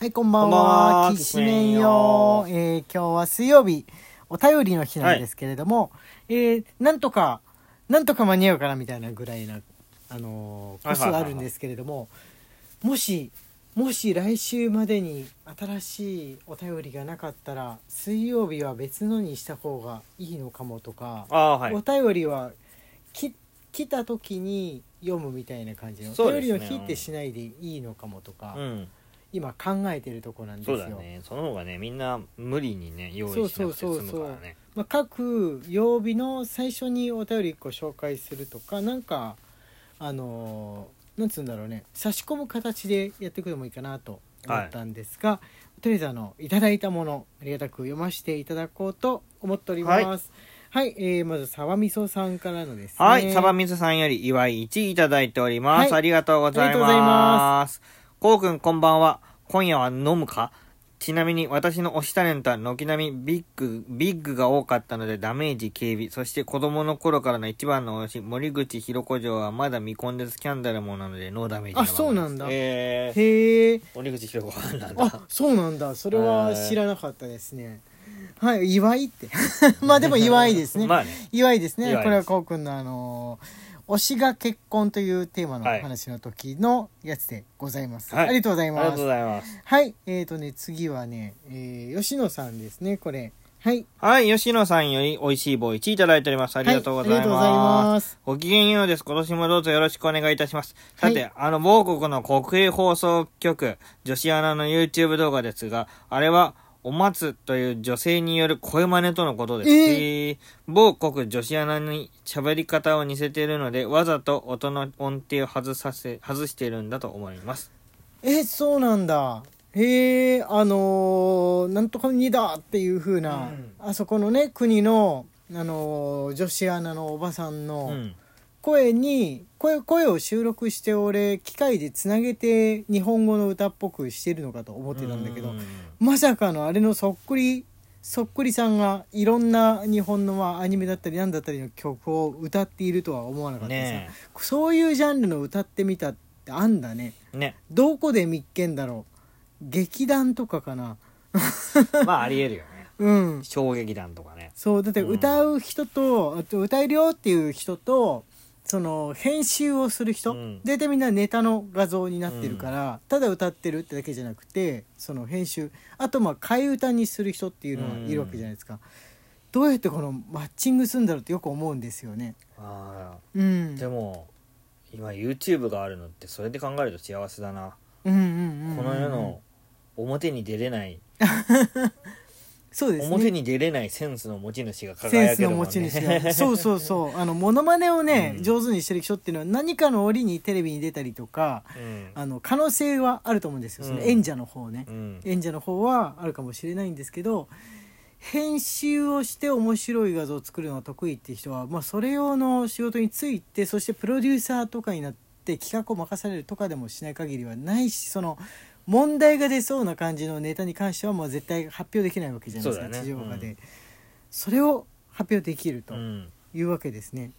はい、こんばんは。は。きしめんよ。えー今日は水曜日、お便りの日なんですけれども、えーなんとか、なんとか間に合うかなみたいなぐらいな、あのー、あるんですけれども、もし、もし来週までに新しいお便りがなかったら、水曜日は別のにした方がいいのかもとか、はい。お便りはき来た時に読むみたいな感じの、ね。便りの日ってしないでいいのかもとか、うん今考えてるとこなんですよ。そうだね。その方がねみんな無理にね用意しなくて済むからね。まあ、各曜日の最初にお便り1個紹介するとかなんかあのーなんつうんだろうね。差し込む形でやっていくのもいいかなと思ったんですが、とりあえずあのいただいたものありがたく読ませていただこうと思っております。はい、えーまずさわみそさんからのですね。はいサバミズさんより祝い1いただいております、はい。ありがとうございますこうくんこんばんは。今夜は飲むか？ちなみに私の推しタレントは軒並みビッグ、ビッグが多かったのでダメージ警備、そして子供の頃からの一番の推し、森口博子城はまだ未婚でスキャンダルもなのでノーダメージあそうなんだ。えー、へえ森口博子ファンなんだ？あそうなんだ。それは知らなかったですね。はい祝いって。まあでも祝いですね。まあね。祝いですね。これはこうくんのあの推しが結婚というテーマのはい話の時のやつでございます、はいありがとうございありがとうごますざいます。はいえーとね次はね、えー、吉野さんですねこれはいはい、吉野さんより美味しい棒1いただいております。ありがとうございます。はいありがとうございますごきげんようです。今年もどうぞよろしくお願いいたします。さて、はいあの、某国の国営放送局、女子アナの YouTube 動画ですが、あれは、お松という女性による声真似とのことです。ええー某国女子アナに喋り方を似せているので、わざと音の音程を外させ、外しているんだと思います。えそうなんだへえあのーなんとかにだっていう風な、うんあそこのね国のあのー女子アナのおばさんうの、ん。声に声声を収録して俺機械でつなげて日本語の歌っぽくしてるのかと思ってたんだけど、うんまさかのあれのそっくりそっくりさんがいろんな日本のまあアニメだったりなんだったりの曲を歌っているとは思わなかったですねそういうジャンルの歌ってみたってあんだねえ。ね。どこで見っけんだろう劇団とかかな まあ、ありえるよね。うん衝撃弾とかね。そうだって歌う人と、あと歌えるよっていう人とその編集をする人、うん。大体みんなネタの画像になってるから、ただ歌ってるってだけじゃなくてその編集あとまあ替え歌にする人っていうのがいるわけじゃないですか、どうやってこのマッチングするんだろうってよく思うんですよね。ああ。うん。でも今 YouTube があるのってそれで考えると幸せだな、うんうんうんうんこの世の表に出れない、そうですね。表に出れないセンスの持ち主がセン輝けるもんスの持ち主ねが。そうそうそう。あのモノマネをね、うん。上手にしてる人っていうのは何かの折にテレビに出たりとかうん。あの可能性はあると思うんですよ。そのうん。演者の方ね、うん。演者の方はあるかもしれないんですけど編集をして面白い画像を作るのが得意っていう人は、まあ、それ用の仕事についてそしてプロデューサーとかになって企画を任されるとかでもしない限りはないしその問題が出そうな感じのネタに関してはもう絶対発表できないわけじゃないですか、ね。地上波で、うん。それを発表できると。うんいうわけですね。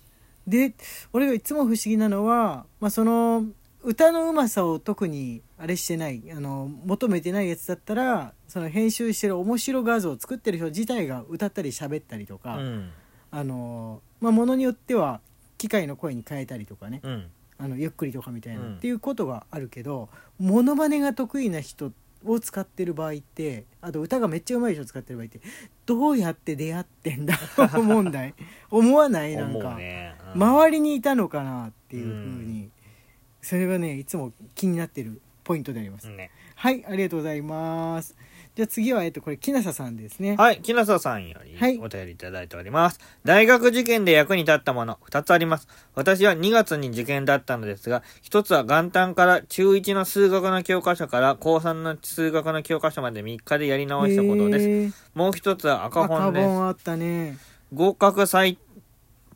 で俺がいつも不思議なのは、まあ、その歌のうまさを特にあれしてないあの求めてないやつだったらその編集してる面白画像を作ってる人自体が歌ったり喋ったりとか、うん。あのまあ、ものによっては機械の声に変えたりとかね。うんあのゆっくりとかみたいな、うん。っていうことがあるけどモノマネが得意な人を使ってる場合ってあと歌がめっちゃ上手い人を使ってる場合ってどうやって出会ってんだろう問題。思わない？なん思か、うね、うん。周りにいたのかなっていうふうに、うん。それがねいつも気になってるポイントであります、ね。はいありがとうございます。じゃあ次はえっとこれ木下さんですね。はい木下さんよりはい。お便りいただいております、大学受験で役に立ったもの2つあります。私は2月に受験だったのですが1つは元旦から中1の数学の教科書から高3の数学の教科書まで3日でやり直したことです。もう一つは赤赤本です。本あったね。合格最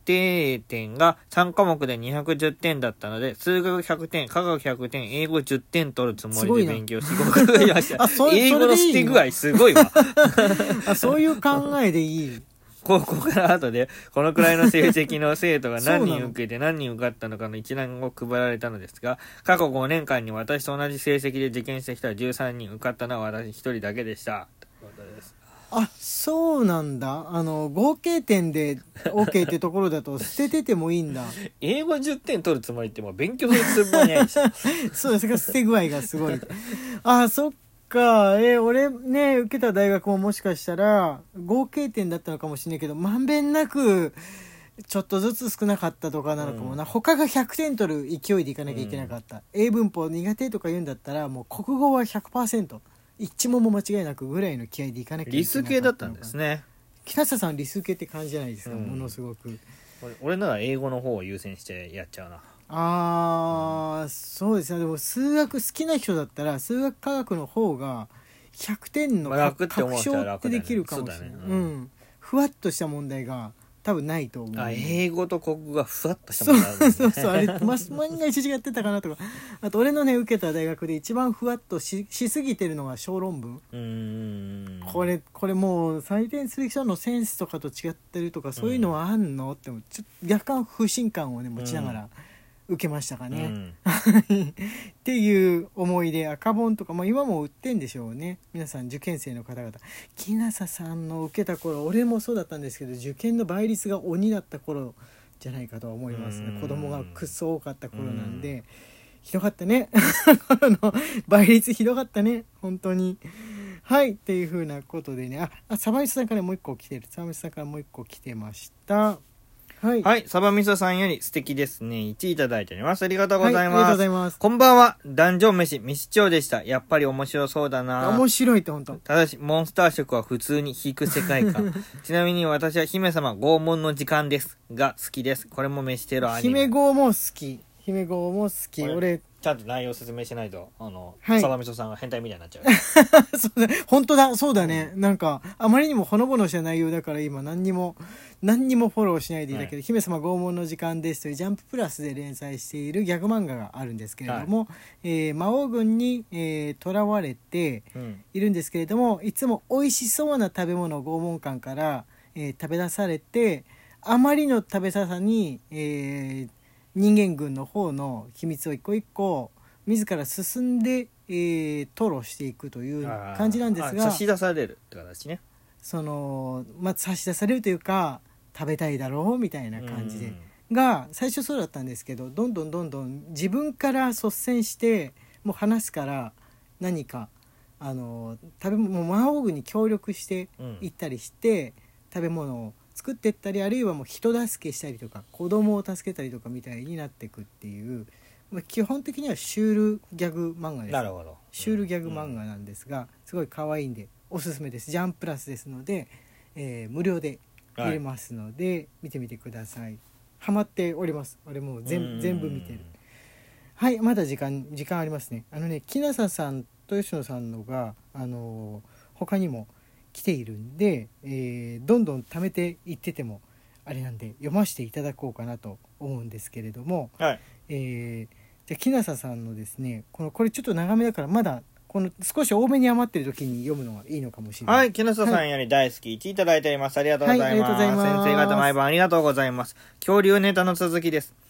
低点が3科目で210点だったので、数学100点、科学100点、英語10点取るつもりで勉強し合格しました。英語のそれでいいの？捨て具合すごいわ。あそういう考えでいい？高校から後でこのくらいの成績の生徒が何人受けて 何人受かったのかの一覧を配られたのですが過去5年間に私と同じ成績で受験してきた13人受かったのは私一人だけでした。ということですあそうなんだ。あの合計点で OK ってところだと捨てててもいいんだ。英語10点取るつもりってもう勉強するつもりないでし。ょ そうですか捨て具合がすごい。あそっか。え俺ね受けた大学ももしかしたら合計点だったのかもしれないけどまんべんなくちょっとずつ少なかったとかなのかもな、他が100点取る勢いでいかなきゃいけなかった、英文法苦手とか言うんだったらもう国語は100%一問も間違いなくぐらいの気合でいかなきゃいけな理か。数系だったんですね。木下さん理数系って感じじゃないですか、うん。ものすごく。俺俺なら英語の方を優先してやっちゃうな。あー、そうですね。でも数学好きな人だったら数学科学の方が100点のまあ楽って思う確人は証って楽だよね。できるかもしれない、うそうだね。うん。ん。ふわっとした問題が多分ないと思うあ英語と国語がふわっとしたものがあるんですね。そうそうあれま万が一違ってたかなとか。あと俺のね受けた大学で一番ふわっとししすぎてるのが小論文。これこれもう採点する人のセンスとかと違ってるとかそういうのはあんの？ってちょっと若干不信感をね持ちながら受けましたかね、うん。っていう思い出赤本とか、まあ、今も売ってんでしょうね。皆さん受験生の方々。木 NASA さんの受けた頃俺もそうだったんですけど受験の倍率が鬼だった頃じゃないかとは思いますうん。ね子供がくっそ多かった頃なんで。ひどかったね。この倍率ひどかったね。本当に。はい。っていうふうなことでね。ああサバイスさんからもう一個来てる。サバイスさんからもう一個来てましたはい、はい、サバミソさんより素敵ですね。1いただいております。ありがとうございはいありがとうます。ございますこんばんは。壇上飯、未視聴でした。やっぱり面白そうだな面白いって本当ただし、モンスター色は普通に引く世界観。ちなみに私は姫様拷問の時間です。が好きです。これも飯テロアニメ。姫号も好き姫号も好き俺ちゃんと内容説明しないと、あの、はいサバミソさんが変態みたいになっちゃう。そうだ本当だそうだねなんかあまりにもほのぼのした内容だから今何にも何にもフォローしないでいたけど「は姫様拷問の時間です」というジャンププラスで連載しているギャグ漫画があるんですけれども、えー魔王軍にえー囚われてうん。いるんですけれどもいつも美味しそうな食べ物を拷問官から、えー食べ出されてあまりの食べささに、えー人間軍の方の秘密を一個一個自ら進んで、えー吐露していくという感じなんですがあ差し出されるって形ね。その、まあ、差し出されるというか食べたいだろうみたいな感じでうん。が最初そうだったんですけどどんどんどんどん自分から率先してもう話すから何かあの食べ物もう魔王軍に協力してうん行ったりして、食べ物を作ってったりあるいはもう人助けしたりとか子供を助けたりとかみたいになっていくっていう、まあ、基本的にはシュールギャグ漫画です。なるほど。シュールギャグ漫画なんですが、すごい可愛いんでおすすめです。ジャンプラスですので、えー無料で見れますので、見てみてください。ハマっております。俺もう全全部見てる。はいまだ時間時間ありますね。あのね木下さんと吉野さんのがあのー他にも来ているんで、えーどんどん貯めていっててもあれなんで読ませていただこうかなと思うんですけれども、はい。えーじゃあ木下さんのですねこのこれちょっと長めだからまだこの少し多めに余ってる時に読むのがいいのかもしれない。はい、木下さんより大好き1いただいております。ありがとうございます。はいありがとうございます先生方毎晩ありがとうございます。恐竜ネタの続きです。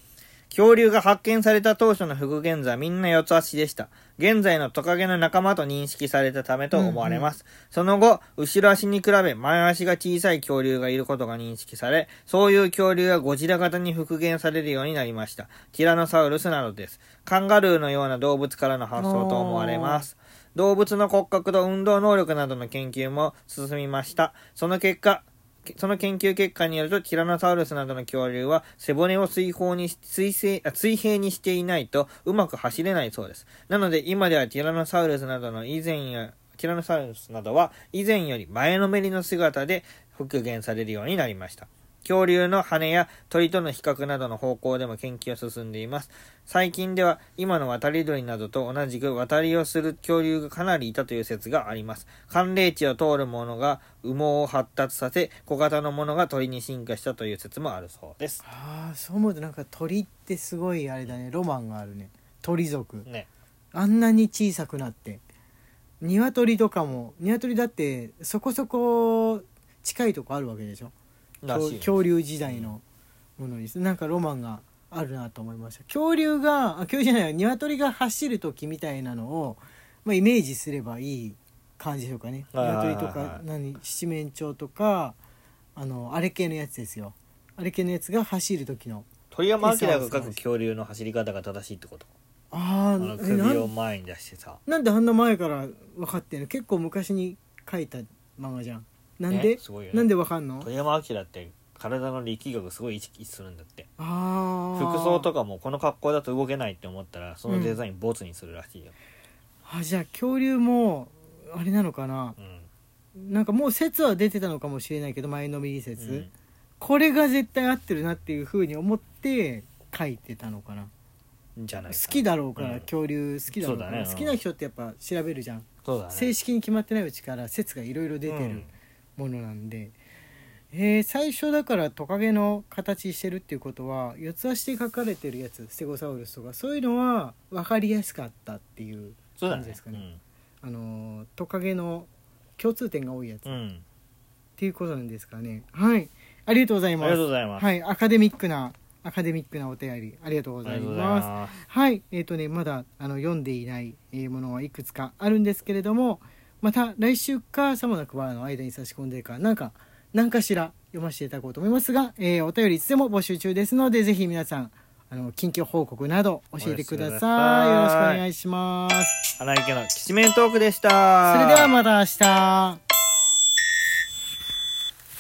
恐竜が発見された当初の復元図はみんな四つ足でした。現在のトカゲの仲間と認識されたためと思われます。その後、後ろ足に比べ前足が小さい恐竜がいることが認識され、そういう恐竜がゴジラ型に復元されるようになりました。ティラノサウルスなどです。カンガルーのような動物からの発想と思われます。動物の骨格と運動能力などの研究も進みました。その結果、その研究結果によると、ティラノサウルスなどの恐竜は背骨を水平にし水平あ水平にしていないとうまく走れないそうです。なので今ではティラノサウルスなどの以前や、ティラノサウルスなどは以前より前のめりの姿で復元されるようになりました。恐竜の羽や鳥との比較などの方向でも研究が進んでいます。最近では今の渡り鳥などと同じく渡りをする恐竜がかなりいたという説があります。寒冷地を通るものが羽毛を発達させ、小型のものが鳥に進化したという説もあるそうです。ああそう思うとなんか鳥ってすごいあれだねロマンがあるね鳥族ね。あんなに小さくなって鶏とかも鶏だってそこそこ近いとこあるわけでしょらしい恐竜時代のものですなんかロマンがあるなと思いました。恐竜があ恐竜じゃない鶏が走る時みたいなのを、まあ、イメージすればいい感じでしょうかね。鶏とか何七面鳥とかあのあれ系のやつですよ。あれ系のやつが走る時の。鳥山明が描く恐竜の走り方が正しいってこと？ああ首をん前に出してさ。なんであんな前から分かってんの？結構昔に書いた漫画じゃんなんで、ねすごいよね。なんで分かんの？鳥山明って体の力学すごい意識するんだって。ああ服装とかもこの格好だと動けないって思ったらそのデザインボツにするらしいよ、あじゃあ恐竜もあれなのかな？うん。なんかもう説は出てたのかもしれないけど前のめり説、うん。これが絶対合ってるなっていうふうに思って書いてたのかな？じゃないかな。好きだろうから、うん。恐竜好きだろうから。そうだねうん。好きな人ってやっぱ調べるじゃん、そうだね。正式に決まってないうちから説がいろいろ出てるものなんで、えー最初だからトカゲの形してるっていうことは四つ足で描かれてるやつステゴサウルスとかそういうのは分かりやすかったっていう感じですかね。あのートカゲの共通点が多いやつ、うん、うっん、ていうことなんですかね。はい。ありがとうございありますがとうございます、はい。アカデミックなアカデミックなお便りありがとうございありがとうございます。はい。えっ、とねまだあの読んでいないえーものはいくつかあるんですけれどもまた来週かさもなくはの間に差し込んでるかなんか何かしら読ませていただこうと思いますが、えーお便りいつでも募集中ですのでぜひ皆さんあの近況報告など教えてくだささいい。よろしくお願いします。花池のきしめんトークでした。それではまた明日